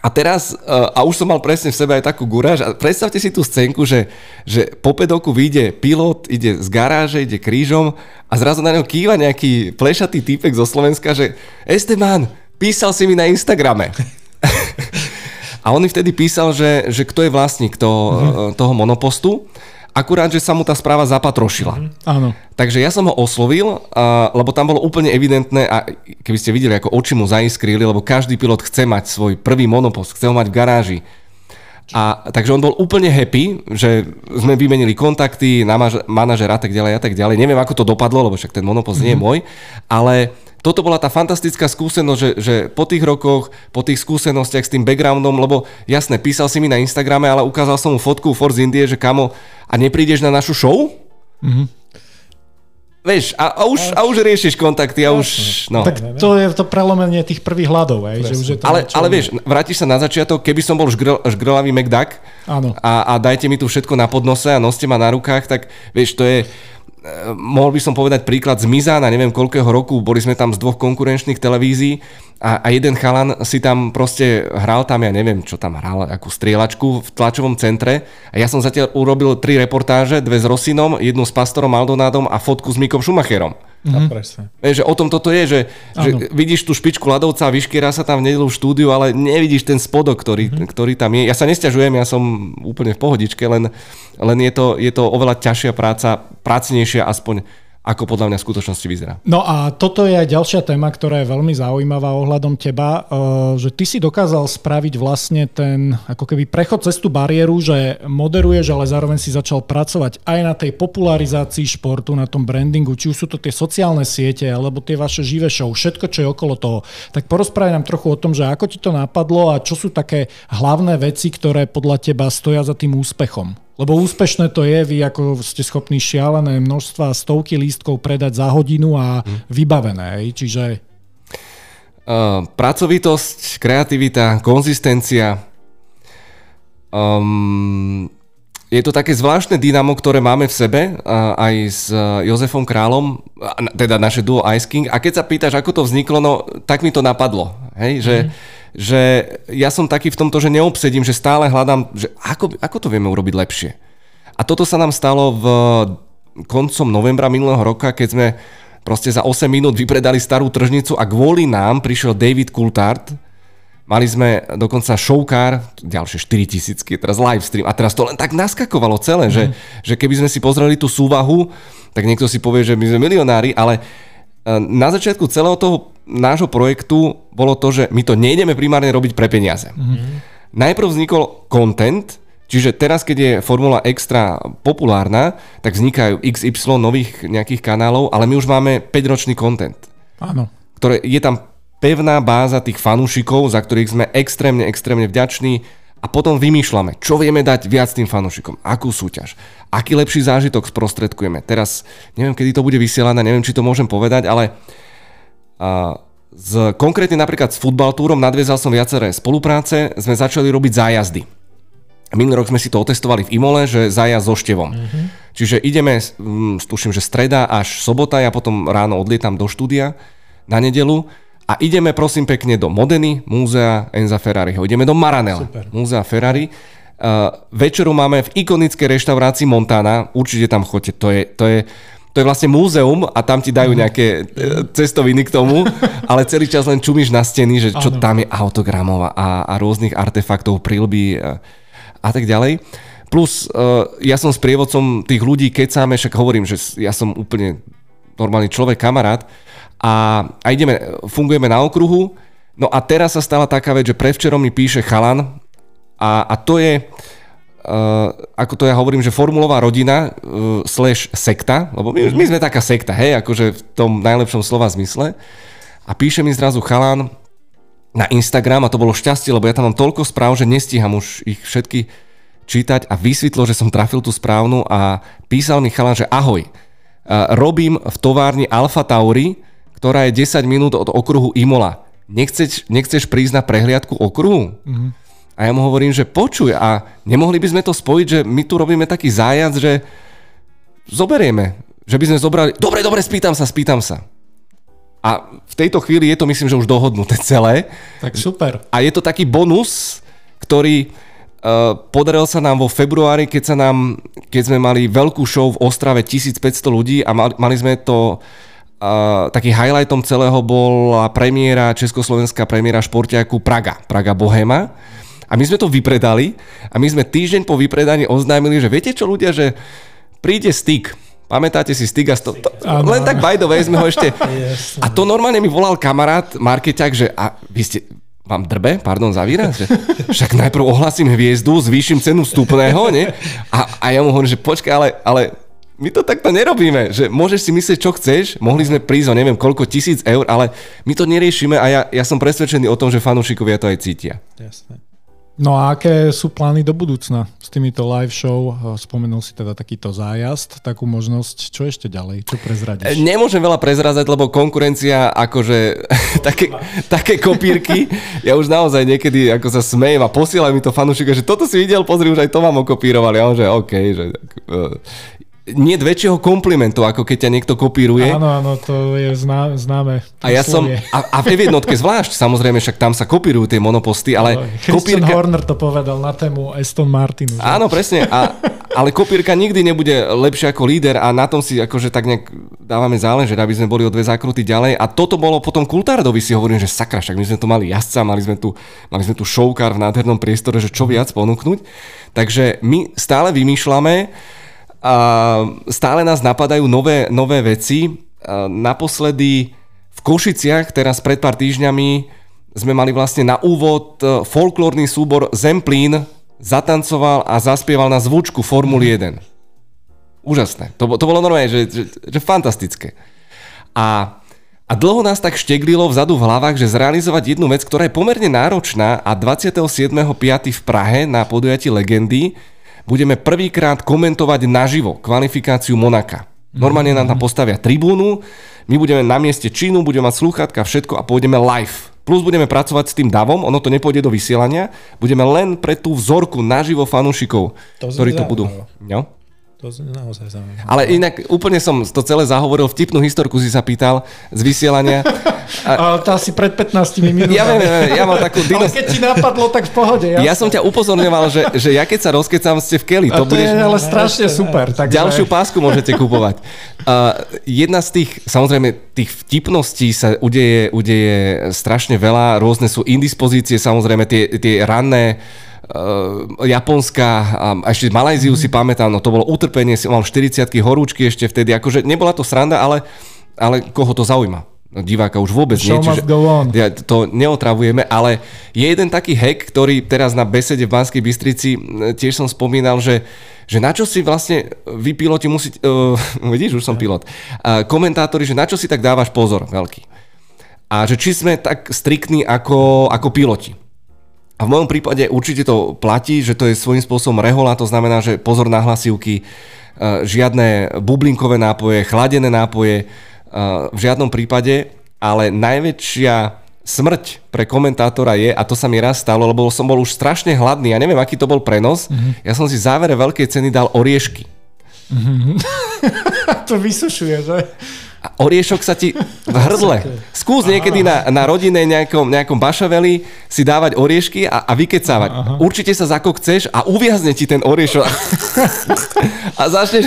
A teraz, uh, a už som mal presne v sebe aj takú guráž, a predstavte si tú scénku, že, že po pedoku vyjde pilot, ide z garáže, ide krížom a zrazu na neho kýva nejaký plešatý týpek zo Slovenska, že Esteban, písal si mi na Instagrame. a on mi vtedy písal, že, že kto je vlastník toho, mm-hmm. toho monopostu akurát, že sa mu tá správa zapatrošila. Mm,
áno.
Takže ja som ho oslovil, a, lebo tam bolo úplne evidentné a keby ste videli, ako oči mu zaiskrili, lebo každý pilot chce mať svoj prvý monopost, chce ho mať v garáži. A, takže on bol úplne happy, že sme vymenili kontakty, manažer a tak ďalej a tak ďalej. Neviem, ako to dopadlo, lebo však ten monopost mm-hmm. nie je mhm. môj, ale toto bola tá fantastická skúsenosť, že, že po tých rokoch, po tých skúsenostiach s tým backgroundom, lebo jasne, písal si mi na Instagrame, ale ukázal som mu fotku Force Indie, že kamo, a neprídeš na našu show? Mm-hmm. Vieš, a, a, už, a už riešiš kontakty a už... No.
Tak to je to prelomenie tých prvých hľadov. Aj, že už je to
ale, ale vieš, vrátiš sa na začiatok, keby som bol žgrl, žgrlavý McDuck a, a dajte mi tu všetko na podnose a noste ma na rukách, tak vieš, to je mohol by som povedať príklad z Mizana, neviem koľkého roku, boli sme tam z dvoch konkurenčných televízií a, a jeden chalan si tam proste hral tam, ja neviem, čo tam hral, akú strieľačku v tlačovom centre a ja som zatiaľ urobil tri reportáže, dve s Rosinom, jednu s Pastorom Aldonádom a fotku s Mikom Schumacherom.
Mm-hmm. presne.
Že o tom toto je, že, že vidíš tú špičku ľadovca a vyškiera sa tam v nedelu v štúdiu, ale nevidíš ten spodok, ktorý, mm-hmm. ktorý tam je. Ja sa nestiažujem, ja som úplne v pohodičke, len, len je, to, je to oveľa ťažšia práca, prácnejšia aspoň ako podľa mňa v skutočnosti vyzerá.
No a toto je aj ďalšia téma, ktorá je veľmi zaujímavá ohľadom teba, eh, že ty si dokázal spraviť vlastne ten ako keby prechod cez tú bariéru, že moderuješ, ale zároveň si začal pracovať aj na tej popularizácii športu, na tom brandingu, či už sú to tie sociálne siete, alebo tie vaše živé show, všetko, čo je okolo toho. Tak porozprávaj nám trochu o tom, že ako ti to napadlo a čo sú také hlavné veci, ktoré podľa teba stoja za tým úspechom. Lebo úspešné to je, vy ako ste schopní šialené množstva, stovky lístkov predať za hodinu a hmm. vybavené. Čiže...
Uh, pracovitosť, kreativita, konzistencia. Um, je to také zvláštne dynamo, ktoré máme v sebe, aj s Jozefom Králom, teda naše duo Ice King. A keď sa pýtaš, ako to vzniklo, no tak mi to napadlo. Hej, že... Hmm že ja som taký v tomto, že neobsedím, že stále hľadám, že ako, ako to vieme urobiť lepšie. A toto sa nám stalo v koncom novembra minulého roka, keď sme proste za 8 minút vypredali starú tržnicu a kvôli nám prišiel David Coulthard, Mali sme dokonca showcar, ďalšie 4000, teraz live stream a teraz to len tak naskakovalo celé, mm. že, mhm. že keby sme si pozreli tú súvahu, tak niekto si povie, že my sme milionári, ale na začiatku celého toho nášho projektu bolo to, že my to nejdeme primárne robiť pre peniaze. Mm-hmm. Najprv vznikol content, čiže teraz, keď je Formula Extra populárna, tak vznikajú XY nových nejakých kanálov, ale my už máme 5-ročný content.
Áno.
Ktoré, je tam pevná báza tých fanúšikov, za ktorých sme extrémne, extrémne vďační a potom vymýšľame, čo vieme dať viac tým fanúšikom, akú súťaž, aký lepší zážitok sprostredkujeme. Teraz neviem, kedy to bude vysielané, neviem, či to môžem povedať, ale z, konkrétne napríklad s futbal túrom nadviezal som viaceré spolupráce, sme začali robiť zájazdy. Minulý rok sme si to otestovali v Imole, že zájazd so števom. Mm-hmm. Čiže ideme, tuším, že streda až sobota, ja potom ráno odlietam do štúdia na nedelu a ideme prosím pekne do Modeny, múzea Enza Ferrariho. Ideme do Maranela, Super. múzea Ferrari. Uh, večeru máme v ikonickej reštaurácii Montana, určite tam chodte, to je, to je to je vlastne múzeum a tam ti dajú mhm. nejaké e, cestoviny k tomu, ale celý čas len čumíš na steny, že čo tam je autogramov a, a rôznych artefaktov, prilby a, a tak ďalej. Plus uh, ja som s prievodcom tých ľudí, keď sáme, však hovorím, že ja som úplne normálny človek, kamarát a, a ideme, fungujeme na okruhu. No a teraz sa stala taká vec, že prevčerom mi píše chalan a, a to je, Uh, ako to ja hovorím, že formulová rodina uh, slash sekta, lebo my, my sme taká sekta, hej, akože v tom najlepšom slova zmysle. A píše mi zrazu chalán na Instagram a to bolo šťastie, lebo ja tam mám toľko správ, že nestíham už ich všetky čítať a vysvetlo, že som trafil tú správnu a písal mi chalán, že ahoj, uh, robím v továrni Alfa Tauri, ktorá je 10 minút od okruhu Imola. Nechceš, nechceš prísť na prehliadku okruhu? Mm-hmm. A ja mu hovorím, že počuj, a nemohli by sme to spojiť, že my tu robíme taký zájazd, že zoberieme. Že by sme zobrali, dobre, dobre, spýtam sa, spýtam sa. A v tejto chvíli je to myslím, že už dohodnuté celé.
Tak super.
A je to taký bonus, ktorý Uh, podaril sa nám vo februári, keď, sa nám, keď sme mali veľkú show v Ostrave 1500 ľudí a mali, mali sme to Uh, taký highlightom celého bola premiéra, československá premiéra športiaku Praga, Praga Bohema. A my sme to vypredali a my sme týždeň po vypredaní oznámili, že viete čo ľudia, že príde styk. Pamätáte si styk a sto... to, len tak by the way sme ho ešte... a to normálne mi volal kamarát, markeťak, že a vy ste, vám drbe, pardon za výraz, že však najprv ohlasím hviezdu, zvýšim cenu vstupného, nie? A, a ja mu hovorím, že počkaj, ale, ale my to takto nerobíme, že môžeš si myslieť, čo chceš, mohli sme prísť o neviem koľko tisíc eur, ale my to neriešime a ja, ja som presvedčený o tom, že fanúšikovia to aj cítia. Jasné.
No a aké sú plány do budúcna s týmito live show? Spomenul si teda takýto zájazd, takú možnosť. Čo ešte ďalej? Čo prezradíš?
Nemôžem veľa prezrazať, lebo konkurencia akože také, také kopírky. Ja už naozaj niekedy ako sa smejem a posielam mi to fanúšika, že toto si videl, pozri, už aj to vám okopírovali. A on že OK, že nie väčšieho komplimentu, ako keď ťa niekto kopíruje.
Áno, áno, to je zná, známe.
A ja som, a, a v jednotke zvlášť, samozrejme, však tam sa kopírujú tie monoposty, ale no,
kopírka... Horner to povedal na tému Aston Martinu.
Že? Áno, presne, a, ale kopírka nikdy nebude lepšia ako líder a na tom si akože tak nejak dávame záležať, aby sme boli o dve zákruty ďalej a toto bolo potom Kultárdovi si hovorím, že sakra, však my sme tu mali jazdca, mali sme tu, mali sme tu showcar v nádhernom priestore, že čo viac ponúknuť. Takže my stále vymýšľame, a stále nás napadajú nové, nové veci. A naposledy v Košiciach, teraz pred pár týždňami, sme mali vlastne na úvod e, folklórny súbor Zemplín, zatancoval a zaspieval na zvučku Formuly 1. Úžasné. To, to bolo normálne, že, že, že fantastické. A, a dlho nás tak šteglilo vzadu v hlavách, že zrealizovať jednu vec, ktorá je pomerne náročná a 27.5. v Prahe na podujatí Legendy budeme prvýkrát komentovať naživo kvalifikáciu Monaka. Normálne nám tam postavia tribúnu, my budeme na mieste činu, budeme mať slúchatka, všetko a pôjdeme live. Plus budeme pracovať s tým davom, ono to nepôjde do vysielania, budeme len pre tú vzorku naživo fanúšikov, ktorí to budú. No?
To je naozaj zaujímavé.
Ale inak úplne som to celé zahovoril, vtipnú historku si sa pýtal z vysielania.
A... to asi pred 15 minútami.
Ja viem, ja mám takú
dinos... Ale keď ti napadlo, tak v pohode. Jasne.
Ja som ťa upozorňoval, že, že ja keď sa rozkecam, ste v keli.
To, to budeš... je ale strašne super.
Takže... Ďalšiu pásku môžete kupovať. Uh, jedna z tých, samozrejme, tých vtipností sa udeje, udeje strašne veľa. Rôzne sú indispozície, samozrejme tie, tie ranné Japonska a ešte Malajziu si pamätám, no to bolo utrpenie, mám 40 horúčky ešte vtedy, akože nebola to sranda, ale, ale koho to zaujíma? No, diváka už vôbec
Show
nie, čiže ja, to neotravujeme, ale je jeden taký hack, ktorý teraz na besede v Banskej Bystrici tiež som spomínal, že, že na čo si vlastne vy piloti musíte, uh, vidíš, už som pilot, uh, komentátori, že na čo si tak dávaš pozor veľký. A že či sme tak striktní ako, ako piloti. A v mojom prípade určite to platí, že to je svojím spôsobom rehola, to znamená, že pozor na hlasivky, e, žiadne bublinkové nápoje, chladené nápoje, e, v žiadnom prípade, ale najväčšia smrť pre komentátora je, a to sa mi raz stalo, lebo som bol už strašne hladný, ja neviem, aký to bol prenos, mm-hmm. ja som si v závere veľkej ceny dal oriešky.
Mm-hmm. to vysušuje, že?
A oriešok sa ti v hrdle. Skús niekedy na, na rodine nejakom, nejakom bašaveli si dávať oriešky a, a vykecávať. Aha. Určite sa zakokceš a uviazne ti ten oriešok. a začneš...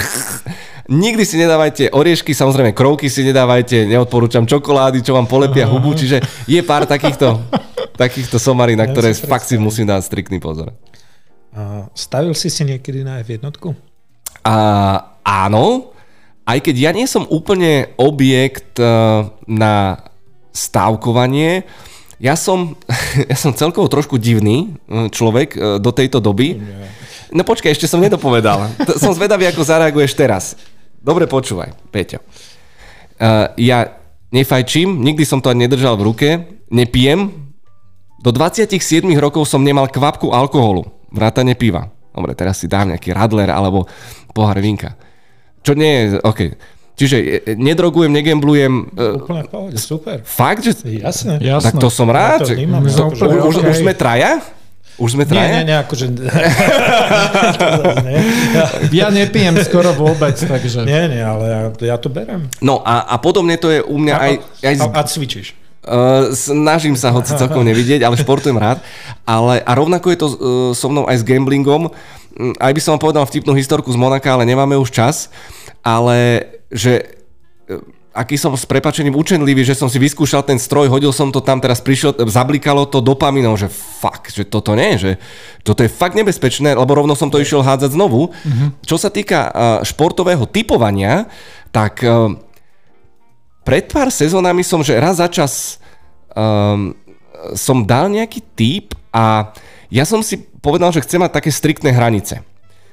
Nikdy si nedávajte oriešky, samozrejme krovky si nedávajte, neodporúčam čokolády, čo vám polepia hubu, čiže je pár takýchto, takýchto somarí, na ktoré ja fakt si musím dať striktný pozor.
Stavil si si niekedy na F1?
A, áno, aj keď ja nie som úplne objekt eh, na stávkovanie, ja som, ja som celkovo trošku divný eh, človek eh, do tejto doby. No počkaj, ešte som nedopovedal. Som zvedavý, ako zareaguješ teraz. Dobre počúvaj, Peťo. Ja nefajčím, nikdy som to ani nedržal v ruke, nepijem. Do 27 rokov som nemal kvapku alkoholu, vrátane piva. Dobre, teraz si dám nejaký radler alebo pohár vinka. Čo nie je, OK. Čiže e, e, nedrogujem, negemblujem.
E, úplne v pohode, super.
Fakt? Že...
Jasné.
Jasné. Tak to som rád. Ja to vnímam, že...
to,
už, už sme traja? Už sme
traja? Nie, nie, nie, akože...
ja nepijem skoro vôbec, takže...
Nie, nie, ale ja, ja to berem.
No a, a podobne to je u mňa
a,
aj... aj
a, a cvičíš?
Uh, snažím sa hoci celkom nevidieť, ale športujem rád. Ale, a rovnako je to uh, so mnou aj s gamblingom. Um, aj by som povedal vtipnú historku z Monaka, ale nemáme už čas. Ale že uh, aký som s prepačením učenlivý, že som si vyskúšal ten stroj, hodil som to tam, teraz prišiel, zablikalo to dopaminou, že fakt, že toto nie, že toto je fakt nebezpečné, lebo rovno som to išiel hádzať znovu. Mm-hmm. Čo sa týka uh, športového typovania, tak uh, pred pár sezónami som, že raz za čas um, som dal nejaký typ a ja som si povedal, že chcem mať také striktné hranice.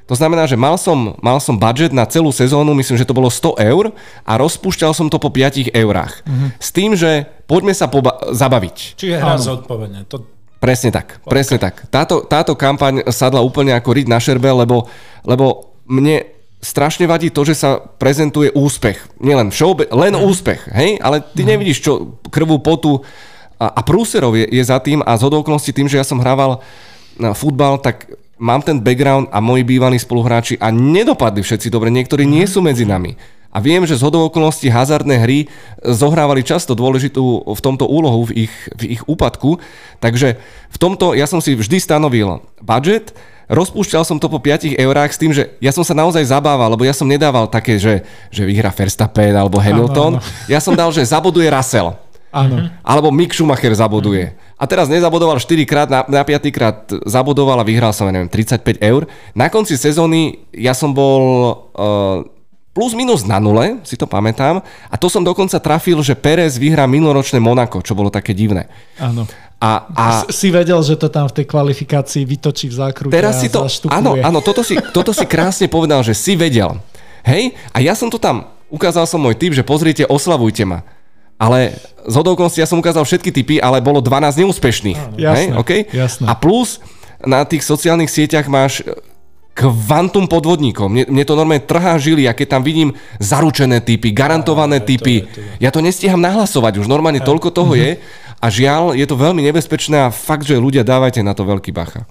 To znamená, že mal som, mal som budget na celú sezónu, myslím, že to bolo 100 eur a rozpúšťal som to po 5 eurách. Mm-hmm. S tým, že poďme sa poba- zabaviť.
Čiže hra zodpovedne. To...
Presne tak, okay. presne tak. Táto, táto kampaň sadla úplne ako riť na šerbe, lebo, lebo mne strašne vadí to, že sa prezentuje úspech. Nielen všeobe, len mm. úspech, hej? Ale ty mm. nevidíš, čo krvu, potu a, a prúserov je, je za tým a z okolností tým, že ja som hrával na futbal, tak mám ten background a moji bývalí spoluhráči a nedopadli všetci dobre, niektorí nie sú medzi nami. A viem, že z hodou okolností hazardné hry zohrávali často dôležitú v tomto úlohu v ich, v ich úpadku. Takže v tomto ja som si vždy stanovil budget, rozpúšťal som to po 5 eurách s tým, že ja som sa naozaj zabával, lebo ja som nedával také, že, že vyhra Verstappen alebo Hamilton. Áno, áno. Ja som dal, že zaboduje Russell.
Áno.
Alebo Mick Schumacher zaboduje. A teraz nezabodoval 4 krát, na, na 5 krát zabodoval a vyhral som, neviem, 35 eur. Na konci sezóny ja som bol uh, plus minus na nule, si to pamätám. A to som dokonca trafil, že Perez vyhrá minuloročné Monako, čo bolo také divné.
Áno. A, a... Si vedel, že to tam v tej kvalifikácii vytočí v zákrute
Teraz si to, áno, áno, toto si, toto si krásne povedal, že si vedel. Hej? A ja som to tam, ukázal som môj typ, že pozrite, oslavujte ma ale z hodovkonosti ja som ukázal všetky typy, ale bolo 12 neúspešných. Áno,
jasné, hej?
Okay?
jasné.
A plus na tých sociálnych sieťach máš e, kvantum podvodníkov. Mne, mne to normálne trhá žily, a keď tam vidím zaručené typy, garantované typy. To je, to je. Ja to nestíham nahlasovať, už normálne toľko toho mhm. je. A žiaľ, je to veľmi nebezpečné a fakt, že ľudia dávajte na to veľký bacha.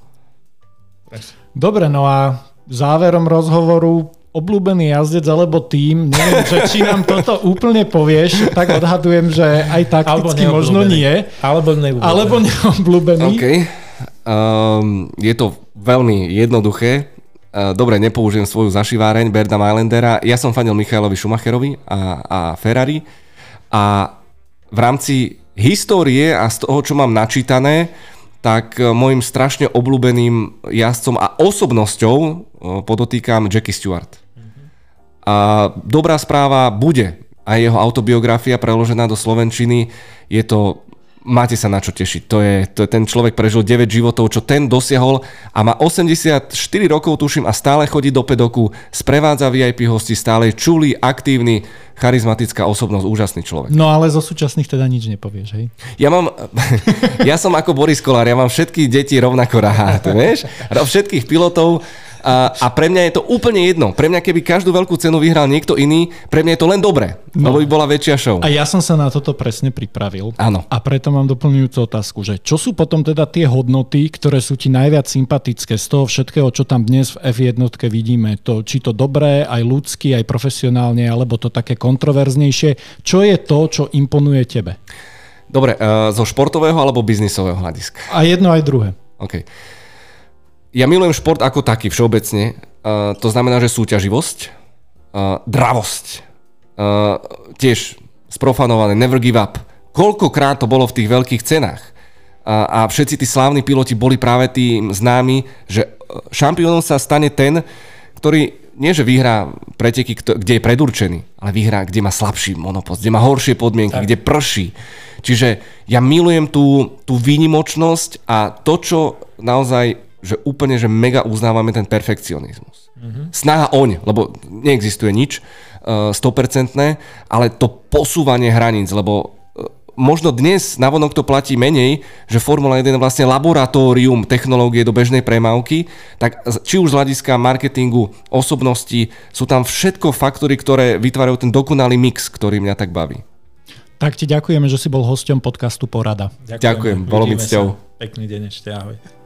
Dobre, no a záverom rozhovoru obľúbený jazdec alebo tým, neviem, že či nám toto úplne povieš, tak odhadujem, že aj takticky možno nie.
Alebo neobľúbený.
Alebo neobľúbený.
OK. Um, je to veľmi jednoduché. Uh, dobre, nepoužijem svoju zašiváreň Berda Mailendera. Ja som fanil Michailovi Schumacherovi a, a Ferrari. A v rámci histórie a z toho, čo mám načítané, tak uh, môjim strašne obľúbeným jazdcom a osobnosťou uh, podotýkam Jackie Stewart. A dobrá správa bude aj jeho autobiografia preložená do Slovenčiny. Je to máte sa na čo tešiť. To je, to je ten človek prežil 9 životov, čo ten dosiahol a má 84 rokov, tuším, a stále chodí do pedoku, sprevádza VIP hosti, stále čulý, aktívny, charizmatická osobnosť, úžasný človek.
No ale zo súčasných teda nič nepovieš, hej?
Ja mám, ja som ako Boris Kolár, ja mám všetky deti rovnako rád, vieš? Všetkých pilotov a, a pre mňa je to úplne jedno. Pre mňa, keby každú veľkú cenu vyhral niekto iný, pre mňa je to len dobré, no. lebo by bola väčšia show.
A ja som sa na toto presne pripravil.
Áno.
A preto mám doplňujúcu otázku, že čo sú potom teda tie hodnoty, ktoré sú ti najviac sympatické z toho všetkého, čo tam dnes v F1 vidíme? To, či to dobré, aj ľudsky, aj profesionálne, alebo to také kontroverznejšie. Čo je to, čo imponuje tebe?
Dobre, uh, zo športového alebo biznisového hľadiska?
A jedno aj druhé.
OK ja milujem šport ako taký všeobecne. Uh, to znamená, že súťaživosť, uh, dravosť, uh, tiež sprofanované, never give up. Koľkokrát to bolo v tých veľkých cenách. A, a všetci tí slávni piloti boli práve tým známi, že šampiónom sa stane ten, ktorý nie že vyhrá preteky, kde je predurčený, ale vyhrá, kde má slabší monopost, kde má horšie podmienky, tak. kde prší. Čiže ja milujem tú, tú výnimočnosť a to, čo naozaj že úplne, že mega uznávame ten perfekcionizmus. Mm-hmm. Snaha oň, lebo neexistuje nič uh, 100%, ale to posúvanie hraníc, lebo uh, možno dnes navonok to platí menej, že Formula 1 je vlastne laboratórium technológie do bežnej premávky, tak či už z hľadiska marketingu, osobnosti, sú tam všetko faktory, ktoré vytvárajú ten dokonalý mix, ktorý mňa tak baví.
Tak ti ďakujeme, že si bol hosťom podcastu Porada.
Ďakujem, Ďakujem bolo mi cťou.
Pekný deň ešte, ahoj.